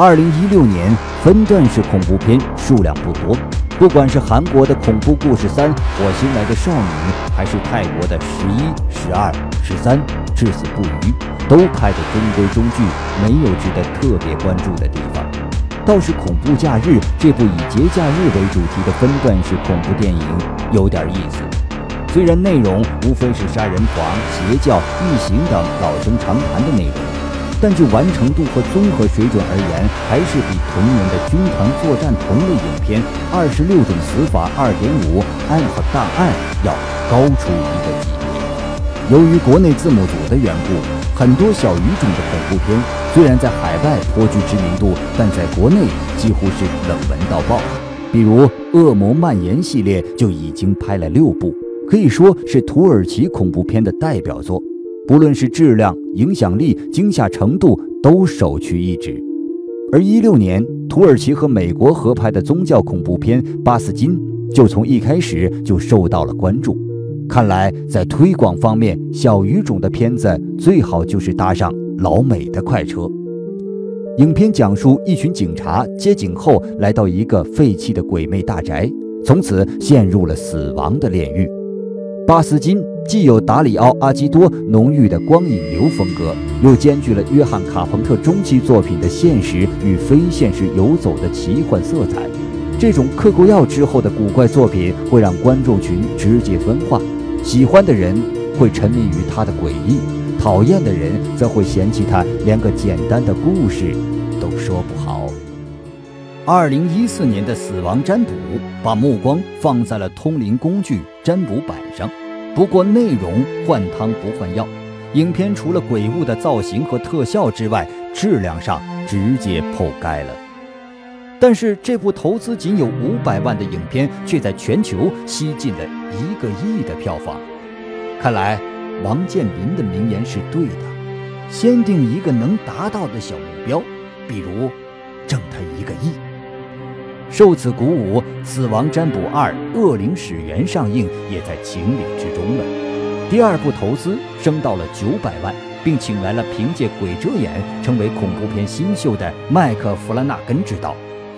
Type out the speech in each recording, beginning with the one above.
二零一六年分段式恐怖片数量不多，不管是韩国的《恐怖故事三：火星来的少女》，还是泰国的《十一、十二、十三、至死不渝》，都拍得中规中矩，没有值得特别关注的地方。倒是《恐怖假日》这部以节假日为主题的分段式恐怖电影有点意思，虽然内容无非是杀人狂、邪教、异形等老生常谈的内容。但就完成度和综合水准而言，还是比同年的军团作战同类影片《二十六种死法二点五：暗和大案》要高出一个级别。由于国内字幕组的缘故，很多小语种的恐怖片虽然在海外颇具知名度，但在国内几乎是冷门到爆。比如《恶魔蔓延》系列就已经拍了六部，可以说是土耳其恐怖片的代表作。不论是质量、影响力、惊吓程度，都首屈一指。而一六年，土耳其和美国合拍的宗教恐怖片《巴斯金》就从一开始就受到了关注。看来，在推广方面，小语种的片子最好就是搭上老美的快车。影片讲述一群警察接警后，来到一个废弃的鬼魅大宅，从此陷入了死亡的炼狱。巴斯金既有达里奥·阿基多浓郁的光影流风格，又兼具了约翰·卡彭特中期作品的现实与非现实游走的奇幻色彩。这种嗑过药之后的古怪作品会让观众群直接分化，喜欢的人会沉迷于他的诡异，讨厌的人则会嫌弃他连个简单的故事都说不好。二零一四年的《死亡占卜》把目光放在了通灵工具占卜板上，不过内容换汤不换药。影片除了鬼物的造型和特效之外，质量上直接破盖了。但是这部投资仅有五百万的影片，却在全球吸进了一个亿的票房。看来王健林的名言是对的：先定一个能达到的小目标，比如挣他一个亿。受此鼓舞，《死亡占卜二：恶灵始源》上映也在情理之中了。第二部投资升到了九百万，并请来了凭借《鬼遮眼》成为恐怖片新秀的麦克弗拉纳根执导。《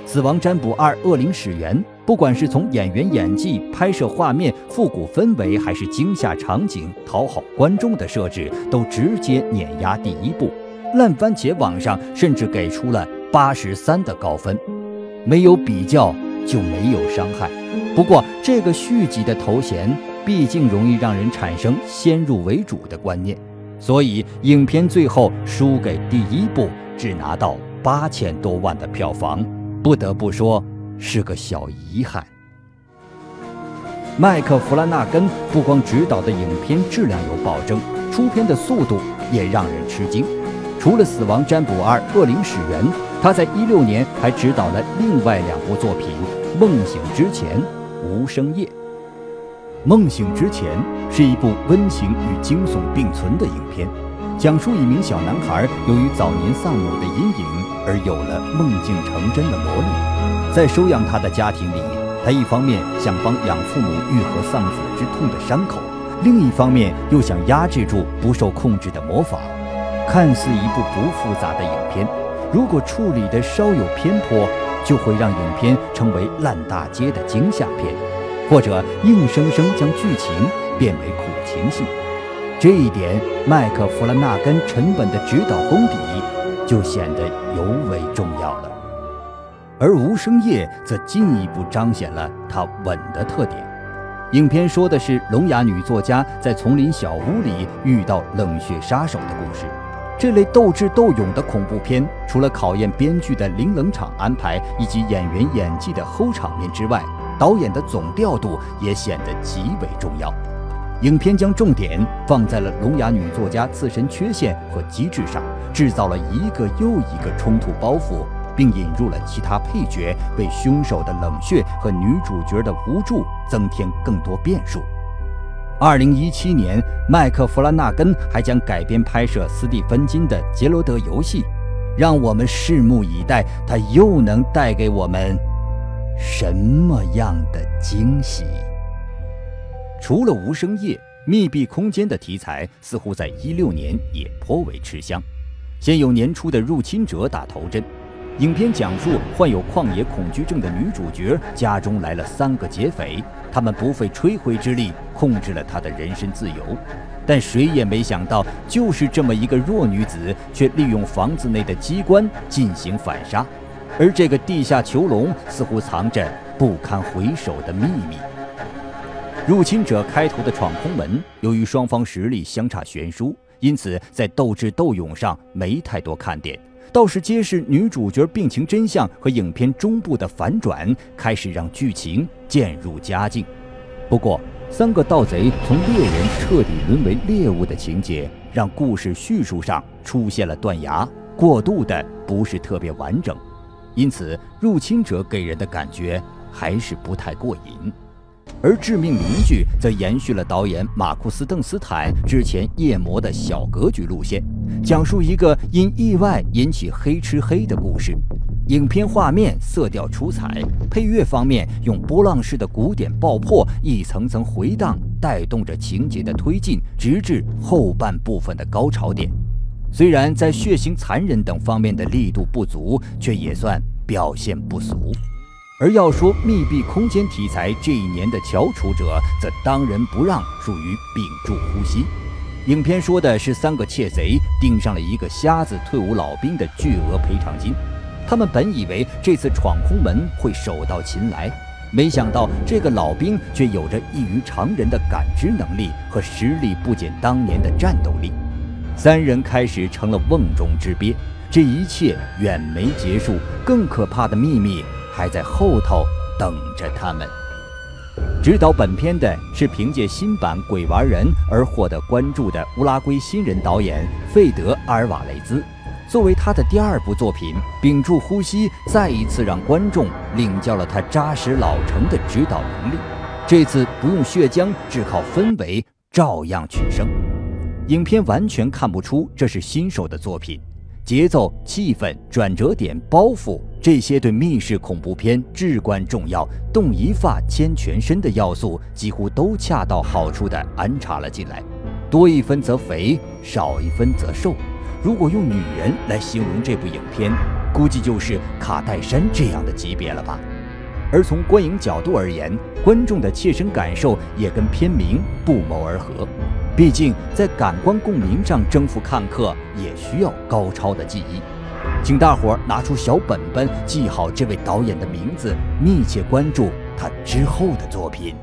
死亡占卜二：恶灵始源》不管是从演员演技、拍摄画面、复古氛围，还是惊吓场景、讨好观众的设置，都直接碾压第一部。烂番茄网上甚至给出了八十三的高分。没有比较就没有伤害。不过，这个续集的头衔毕竟容易让人产生先入为主的观念，所以影片最后输给第一部，只拿到八千多万的票房，不得不说是个小遗憾。麦克弗兰纳根不光执导的影片质量有保证，出片的速度也让人吃惊。除了《死亡占卜二：恶灵始源》。他在一六年还执导了另外两部作品《梦醒之前》《无声夜》。《梦醒之前》是一部温情与惊悚并存的影片，讲述一名小男孩由于早年丧母的阴影而有了梦境成真的魔力。在收养他的家庭里，他一方面想帮养父母愈合丧子之痛的伤口，另一方面又想压制住不受控制的魔法。看似一部不复杂的影片。如果处理的稍有偏颇，就会让影片成为烂大街的惊吓片，或者硬生生将剧情变为苦情戏。这一点，麦克弗拉纳根沉稳的指导功底就显得尤为重要了。而《无声夜》则进一步彰显了他稳的特点。影片说的是聋哑女作家在丛林小屋里遇到冷血杀手的故事。这类斗智斗勇的恐怖片，除了考验编剧的零冷场安排以及演员演技的齁场面之外，导演的总调度也显得极为重要。影片将重点放在了聋哑女作家自身缺陷和机智上，制造了一个又一个冲突包袱，并引入了其他配角，为凶手的冷血和女主角的无助增添更多变数。二零一七年，麦克弗拉纳根还将改编拍摄斯蒂芬金的《杰罗德游戏》，让我们拭目以待，他又能带给我们什么样的惊喜？除了无声夜，密闭空间的题材似乎在一六年也颇为吃香。先有年初的《入侵者》打头阵，影片讲述患有旷野恐惧症的女主角家中来了三个劫匪，他们不费吹灰之力控制了她的人身自由，但谁也没想到，就是这么一个弱女子，却利用房子内的机关进行反杀，而这个地下囚笼似乎藏着不堪回首的秘密。入侵者开头的闯空门，由于双方实力相差悬殊，因此在斗智斗勇上没太多看点。倒是揭示女主角病情真相和影片中部的反转，开始让剧情渐入佳境。不过，三个盗贼从猎人彻底沦为猎物的情节，让故事叙述上出现了断崖，过渡的不是特别完整，因此入侵者给人的感觉还是不太过瘾。而致命邻居则延续了导演马库斯·邓斯坦之前《夜魔》的小格局路线，讲述一个因意外引起黑吃黑的故事。影片画面色调出彩，配乐方面用波浪式的鼓点爆破，一层层回荡，带动着情节的推进，直至后半部分的高潮点。虽然在血腥、残忍等方面的力度不足，却也算表现不俗。而要说密闭空间题材这一年的翘楚者，则当仁不让属于屏住呼吸。影片说的是三个窃贼盯上了一个瞎子退伍老兵的巨额赔偿金，他们本以为这次闯空门会手到擒来，没想到这个老兵却有着异于常人的感知能力和实力不减当年的战斗力。三人开始成了瓮中之鳖，这一切远没结束，更可怕的秘密。还在后头等着他们。指导本片的是凭借新版《鬼玩人》而获得关注的乌拉圭新人导演费德·阿尔瓦雷兹。作为他的第二部作品，《屏住呼吸》再一次让观众领教了他扎实老成的指导能力。这次不用血浆，只靠氛围，照样取胜。影片完全看不出这是新手的作品。节奏、气氛、转折点、包袱，这些对密室恐怖片至关重要、动一发牵全身的要素，几乎都恰到好处地安插了进来。多一分则肥，少一分则瘦。如果用女人来形容这部影片，估计就是卡戴珊这样的级别了吧。而从观影角度而言，观众的切身感受也跟片名不谋而合。毕竟，在感官共鸣上征服看客，也需要高超的记忆。请大伙儿拿出小本本，记好这位导演的名字，密切关注他之后的作品。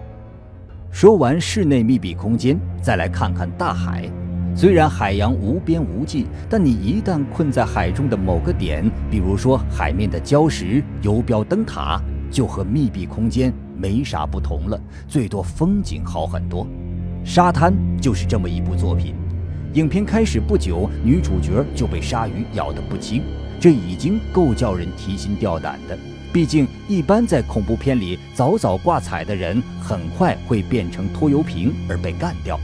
说完室内密闭空间，再来看看大海。虽然海洋无边无际，但你一旦困在海中的某个点，比如说海面的礁石、游标灯塔，就和密闭空间没啥不同了，最多风景好很多。沙滩就是这么一部作品。影片开始不久，女主角就被鲨鱼咬得不轻，这已经够叫人提心吊胆的。毕竟，一般在恐怖片里早早挂彩的人，很快会变成拖油瓶而被干掉。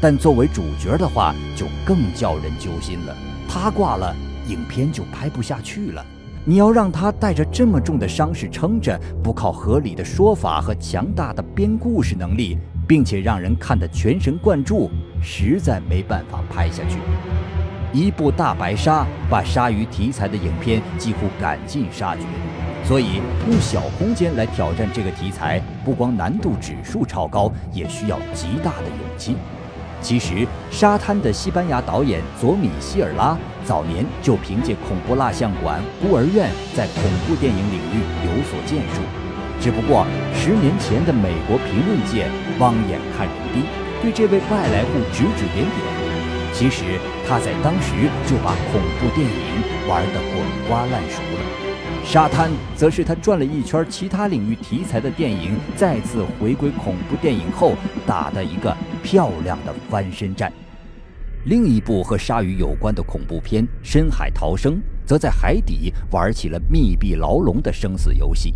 但作为主角的话，就更叫人揪心了。他挂了，影片就拍不下去了。你要让他带着这么重的伤势撑着，不靠合理的说法和强大的编故事能力。并且让人看得全神贯注，实在没办法拍下去。一部大白鲨把鲨鱼题材的影片几乎赶尽杀绝，所以用小空间来挑战这个题材，不光难度指数超高，也需要极大的勇气。其实，沙滩的西班牙导演佐米希尔拉早年就凭借恐怖蜡像馆、孤儿院在恐怖电影领域有所建树。只不过十年前的美国评论界望眼看人低，对这位外来户指指点点。其实他在当时就把恐怖电影玩得滚瓜烂熟了。沙滩则是他转了一圈其他领域题材的电影，再次回归恐怖电影后打的一个漂亮的翻身战。另一部和鲨鱼有关的恐怖片《深海逃生》，则在海底玩起了密闭牢笼的生死游戏。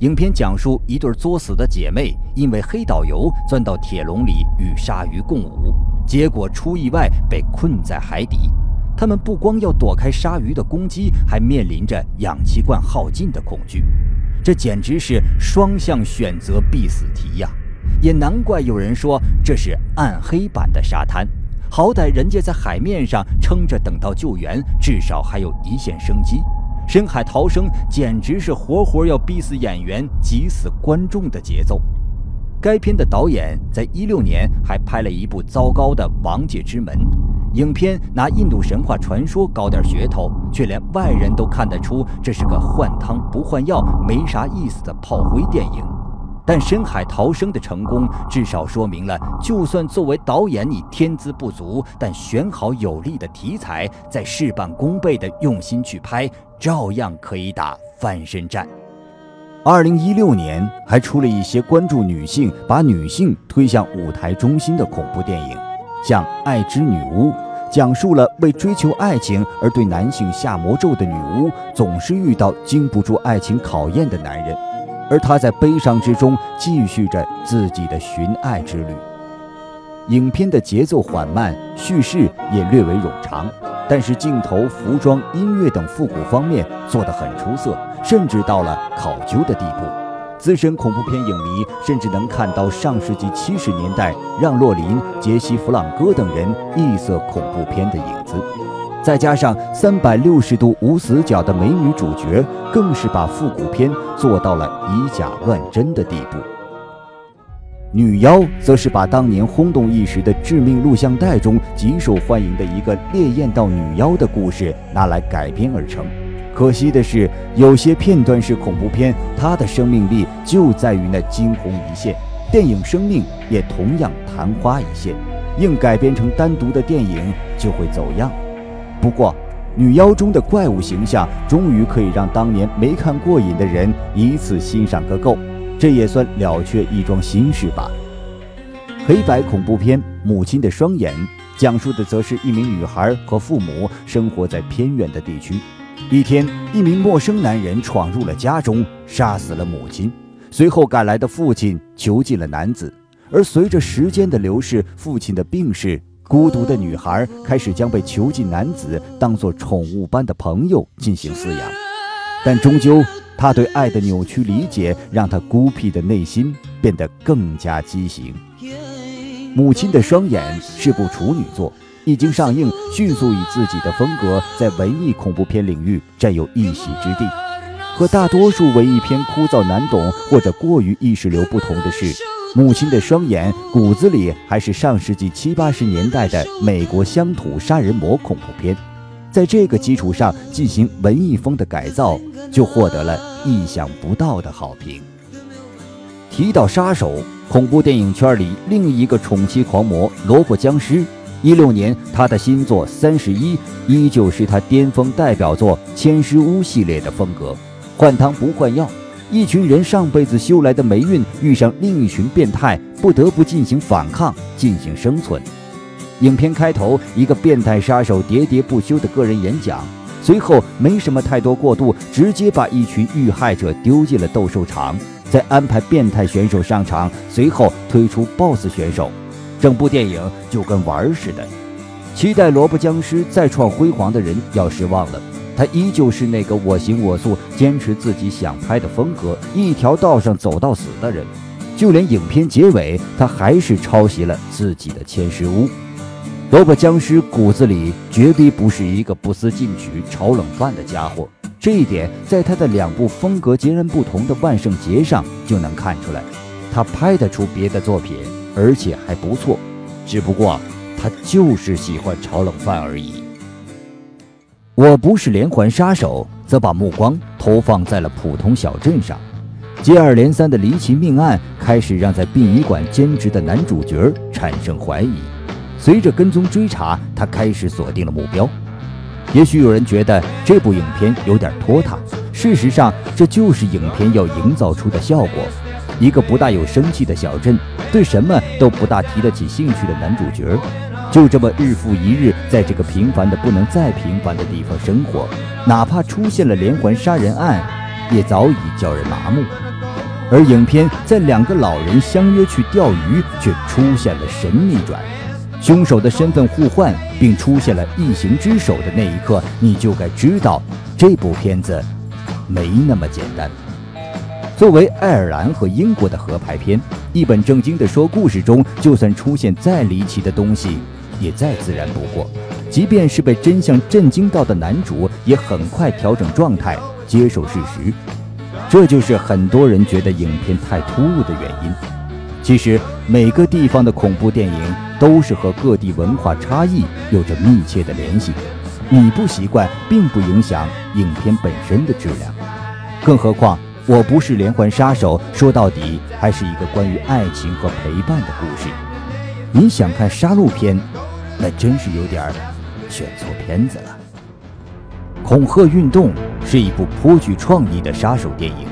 影片讲述一对作死的姐妹，因为黑导游钻到铁笼里与鲨鱼共舞，结果出意外被困在海底。他们不光要躲开鲨鱼的攻击，还面临着氧气罐耗尽的恐惧。这简直是双向选择必死题呀！也难怪有人说这是暗黑版的沙滩。好歹人家在海面上撑着，等到救援，至少还有一线生机。深海逃生简直是活活要逼死演员、急死观众的节奏。该片的导演在一六年还拍了一部糟糕的《王界之门》，影片拿印度神话传说搞点噱头，却连外人都看得出这是个换汤不换药、没啥意思的炮灰电影。但深海逃生的成功，至少说明了，就算作为导演你天资不足，但选好有利的题材，再事半功倍的用心去拍，照样可以打翻身战。二零一六年还出了一些关注女性、把女性推向舞台中心的恐怖电影，像《爱之女巫》，讲述了为追求爱情而对男性下魔咒的女巫，总是遇到经不住爱情考验的男人，而她在悲伤之中继续着自己的寻爱之旅。影片的节奏缓慢，叙事也略为冗长。但是镜头、服装、音乐等复古方面做得很出色，甚至到了考究的地步。资深恐怖片影迷甚至能看到上世纪七十年代让·洛林、杰西·弗朗哥等人异色恐怖片的影子。再加上三百六十度无死角的美女主角，更是把复古片做到了以假乱真的地步。女妖则是把当年轰动一时的《致命录像带》中极受欢迎的一个烈焰道女妖的故事拿来改编而成。可惜的是，有些片段式恐怖片，它的生命力就在于那惊鸿一现，电影生命也同样昙花一现。硬改编成单独的电影就会走样。不过，女妖中的怪物形象终于可以让当年没看过瘾的人一次欣赏个够。这也算了却一桩心事吧。黑白恐怖片《母亲的双眼》讲述的则是一名女孩和父母生活在偏远的地区。一天，一名陌生男人闯入了家中，杀死了母亲。随后赶来的父亲囚禁了男子。而随着时间的流逝，父亲的病逝，孤独的女孩开始将被囚禁男子当作宠物般的朋友进行饲养，但终究。他对爱的扭曲理解，让他孤僻的内心变得更加畸形。母亲的双眼是部处女作，一经上映，迅速以自己的风格在文艺恐怖片领域占有一席之地。和大多数文艺片枯燥难懂或者过于意识流不同的是，母亲的双眼骨子里还是上世纪七八十年代的美国乡土杀人魔恐怖片。在这个基础上进行文艺风的改造，就获得了意想不到的好评。提到杀手，恐怖电影圈里另一个宠妻狂魔萝卜僵尸，一六年他的新作《三十一》依旧是他巅峰代表作《千尸屋》系列的风格，换汤不换药，一群人上辈子修来的霉运遇上另一群变态，不得不进行反抗，进行生存。影片开头，一个变态杀手喋喋不休的个人演讲，随后没什么太多过渡，直接把一群遇害者丢进了斗兽场，再安排变态选手上场，随后推出 BOSS 选手，整部电影就跟玩儿似的。期待萝卜僵尸再创辉煌的人要失望了，他依旧是那个我行我素、坚持自己想拍的风格、一条道上走到死的人，就连影片结尾，他还是抄袭了自己的《千尸屋》。萝卜僵尸骨子里绝逼不是一个不思进取、炒冷饭的家伙，这一点在他的两部风格截然不同的《万圣节》上就能看出来。他拍得出别的作品，而且还不错，只不过他就是喜欢炒冷饭而已。我不是连环杀手，则把目光投放在了普通小镇上，接二连三的离奇命案开始让在殡仪馆兼职的男主角产生怀疑。随着跟踪追查，他开始锁定了目标。也许有人觉得这部影片有点拖沓，事实上，这就是影片要营造出的效果：一个不大有生气的小镇，对什么都不大提得起兴趣的男主角，就这么日复一日在这个平凡的不能再平凡的地方生活。哪怕出现了连环杀人案，也早已叫人麻木。而影片在两个老人相约去钓鱼，却出现了神秘转。凶手的身份互换，并出现了异形之手的那一刻，你就该知道这部片子没那么简单。作为爱尔兰和英国的合拍片，一本正经的说故事中，就算出现再离奇的东西，也再自然不过。即便是被真相震惊到的男主，也很快调整状态，接受事实。这就是很多人觉得影片太突兀的原因。其实，每个地方的恐怖电影都是和各地文化差异有着密切的联系。你不习惯，并不影响影片本身的质量。更何况，我不是连环杀手，说到底还是一个关于爱情和陪伴的故事。您想看杀戮片，那真是有点选错片子了。《恐吓运动》是一部颇具创意的杀手电影。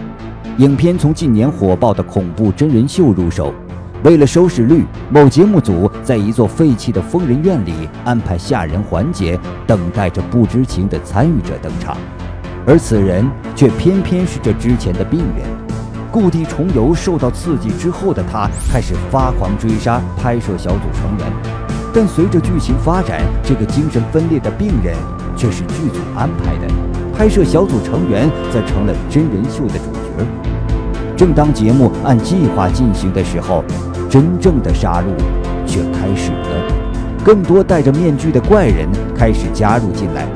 影片从近年火爆的恐怖真人秀入手，为了收视率，某节目组在一座废弃的疯人院里安排吓人环节，等待着不知情的参与者登场。而此人却偏偏是这之前的病人。故地重游受到刺激之后的他，开始发狂追杀拍摄小组成员。但随着剧情发展，这个精神分裂的病人。却是剧组安排的，拍摄小组成员则成了真人秀的主角。正当节目按计划进行的时候，真正的杀戮却开始了。更多戴着面具的怪人开始加入进来。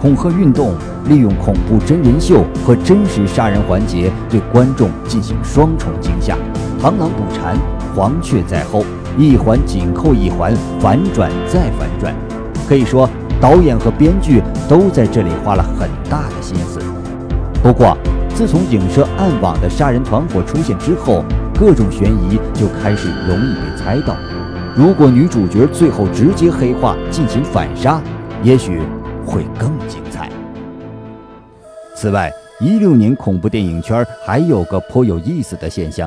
恐吓运动利用恐怖真人秀和真实杀人环节，对观众进行双重惊吓。螳螂捕蝉，黄雀在后，一环紧扣一环，反转再反转，可以说。导演和编剧都在这里花了很大的心思。不过，自从影射暗网的杀人团伙出现之后，各种悬疑就开始容易被猜到。如果女主角最后直接黑化进行反杀，也许会更惊。此外，一六年恐怖电影圈还有个颇有意思的现象，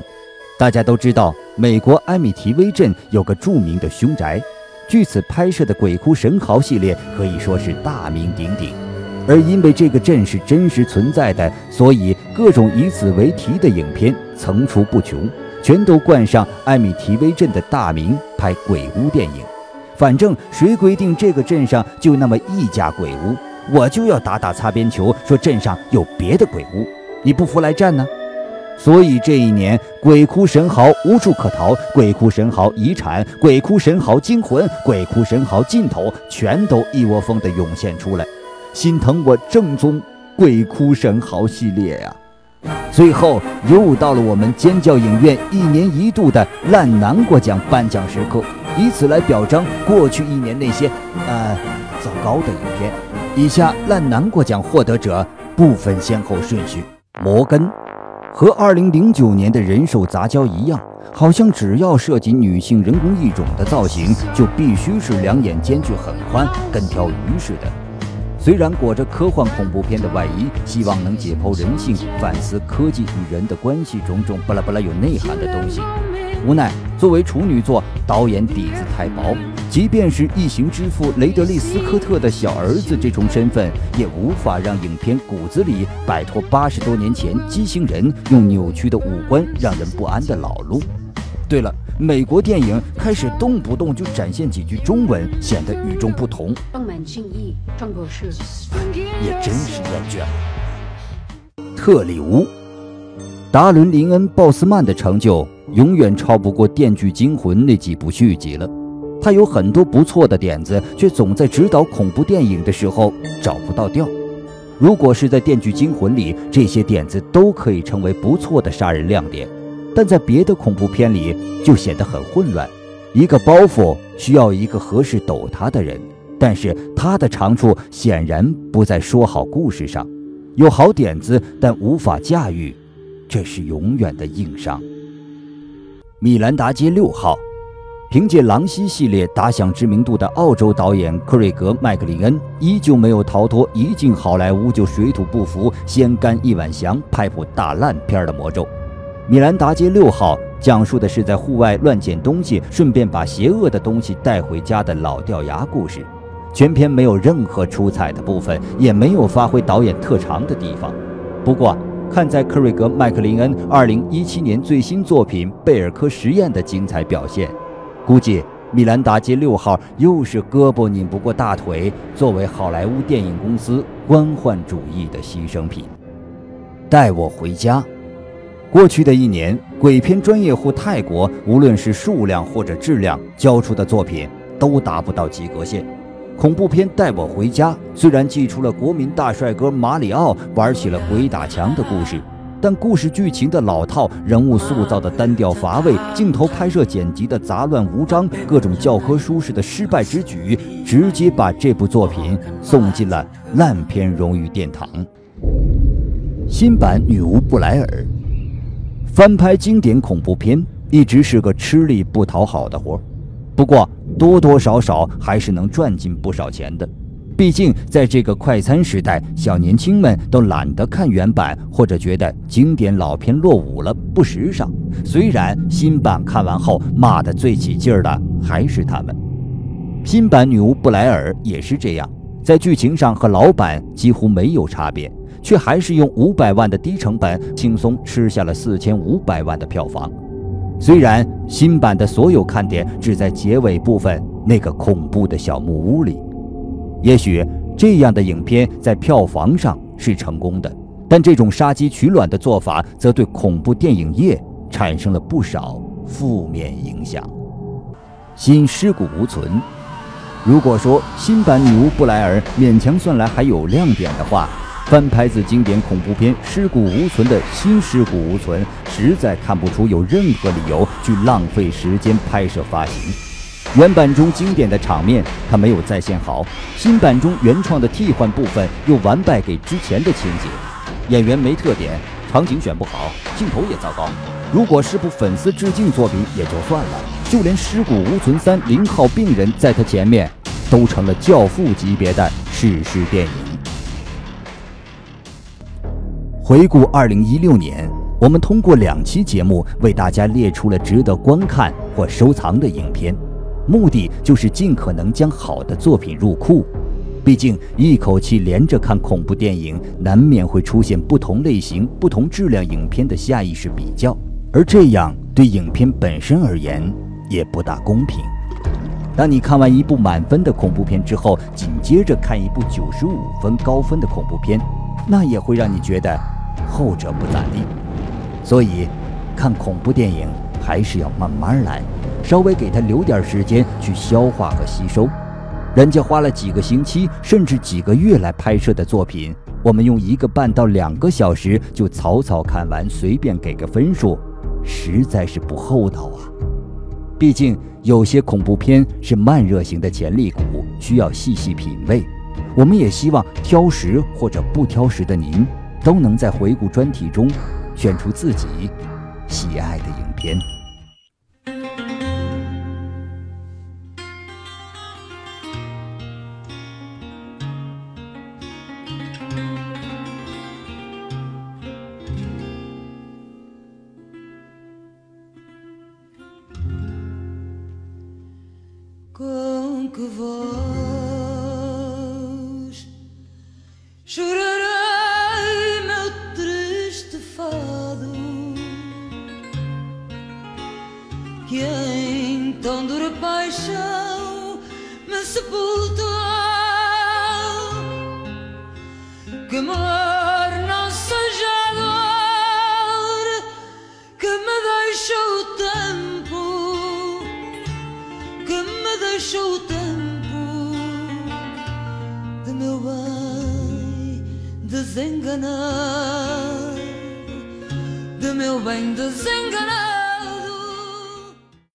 大家都知道，美国埃米提威镇有个著名的凶宅。据此拍摄的《鬼哭神嚎》系列可以说是大名鼎鼎，而因为这个镇是真实存在的，所以各种以此为题的影片层出不穷，全都冠上艾米提威镇的大名拍鬼屋电影。反正谁规定这个镇上就那么一家鬼屋，我就要打打擦边球，说镇上有别的鬼屋，你不服来战呢？所以这一年，鬼哭神嚎无处可逃，鬼哭神嚎遗产，鬼哭神嚎惊魂，鬼哭神嚎尽头，全都一窝蜂的涌现出来，心疼我正宗鬼哭神嚎系列呀！最后又到了我们尖叫影院一年一度的烂南瓜奖颁奖时刻，以此来表彰过去一年那些呃糟糕的影片。以下烂南瓜奖获得者不分先后顺序：摩根。和二零零九年的人兽杂交一样，好像只要涉及女性人工异种的造型，就必须是两眼间距很宽，跟条鱼似的。虽然裹着科幻恐怖片的外衣，希望能解剖人性、反思科技与人的关系，种种巴拉巴拉有内涵的东西。无奈，作为处女作，导演底子太薄，即便是异形之父雷德利·斯科特的小儿子这重身份，也无法让影片骨子里摆脱八十多年前畸形人用扭曲的五官让人不安的老路。对了，美国电影开始动不动就展现几句中文，显得与众不同。放满敬意，壮狗式，也真是厌倦了。特里乌，达伦·林恩·鲍斯曼的成就。永远超不过《电锯惊魂》那几部续集了。他有很多不错的点子，却总在指导恐怖电影的时候找不到调。如果是在《电锯惊魂》里，这些点子都可以成为不错的杀人亮点，但在别的恐怖片里就显得很混乱。一个包袱需要一个合适抖他的人，但是他的长处显然不在说好故事上。有好点子，但无法驾驭，这是永远的硬伤。米兰达街六号，凭借《狼溪》系列打响知名度的澳洲导演克瑞格·麦克林恩，依旧没有逃脱一进好莱坞就水土不服、先干一碗翔、拍部大烂片的魔咒。《米兰达街六号》讲述的是在户外乱捡东西，顺便把邪恶的东西带回家的老掉牙故事。全片没有任何出彩的部分，也没有发挥导演特长的地方。不过，看在克瑞格·麦克林恩2017年最新作品《贝尔科实验》的精彩表现，估计米兰达街六号又是胳膊拧不过大腿，作为好莱坞电影公司官宦主义的牺牲品。带我回家。过去的一年，鬼片专业户泰国无论是数量或者质量交出的作品都达不到及格线。恐怖片《带我回家》虽然寄出了国民大帅哥马里奥玩起了鬼打墙的故事，但故事剧情的老套、人物塑造的单调乏味、镜头拍摄剪辑的杂乱无章、各种教科书式的失败之举，直接把这部作品送进了烂片荣誉殿堂。新版《女巫布莱尔》翻拍经典恐怖片，一直是个吃力不讨好的活儿不过多多少少还是能赚进不少钱的。毕竟在这个快餐时代，小年轻们都懒得看原版，或者觉得经典老片落伍了不时尚。虽然新版看完后骂得最起劲儿的还是他们。新版《女巫布莱尔》也是这样，在剧情上和老版几乎没有差别。却还是用五百万的低成本，轻松吃下了四千五百万的票房。虽然新版的所有看点只在结尾部分那个恐怖的小木屋里，也许这样的影片在票房上是成功的，但这种杀鸡取卵的做法，则对恐怖电影业产生了不少负面影响。新尸骨无存。如果说新版《女巫布莱尔》勉强算来还有亮点的话，翻拍自经典恐怖片《尸骨无存》的新《尸骨无存》，实在看不出有任何理由去浪费时间拍摄发行。原版中经典的场面，它没有再现好；新版中原创的替换部分，又完败给之前的情节。演员没特点，场景选不好，镜头也糟糕。如果是部粉丝致敬作品也就算了，就连《尸骨无存三：零号病人》在他前面，都成了教父级别的史诗电影。回顾二零一六年，我们通过两期节目为大家列出了值得观看或收藏的影片，目的就是尽可能将好的作品入库。毕竟一口气连着看恐怖电影，难免会出现不同类型、不同质量影片的下意识比较，而这样对影片本身而言也不大公平。当你看完一部满分的恐怖片之后，紧接着看一部九十五分高分的恐怖片，那也会让你觉得。后者不咋地，所以看恐怖电影还是要慢慢来，稍微给他留点时间去消化和吸收。人家花了几个星期甚至几个月来拍摄的作品，我们用一个半到两个小时就草草看完，随便给个分数，实在是不厚道啊！毕竟有些恐怖片是慢热型的潜力股，需要细细品味。我们也希望挑食或者不挑食的您。都能在回顾专题中选出自己喜爱的影片。que vós chorarei meu triste fado que em tão dura paixão me sepultou que mais desenganar de meu bem desenganar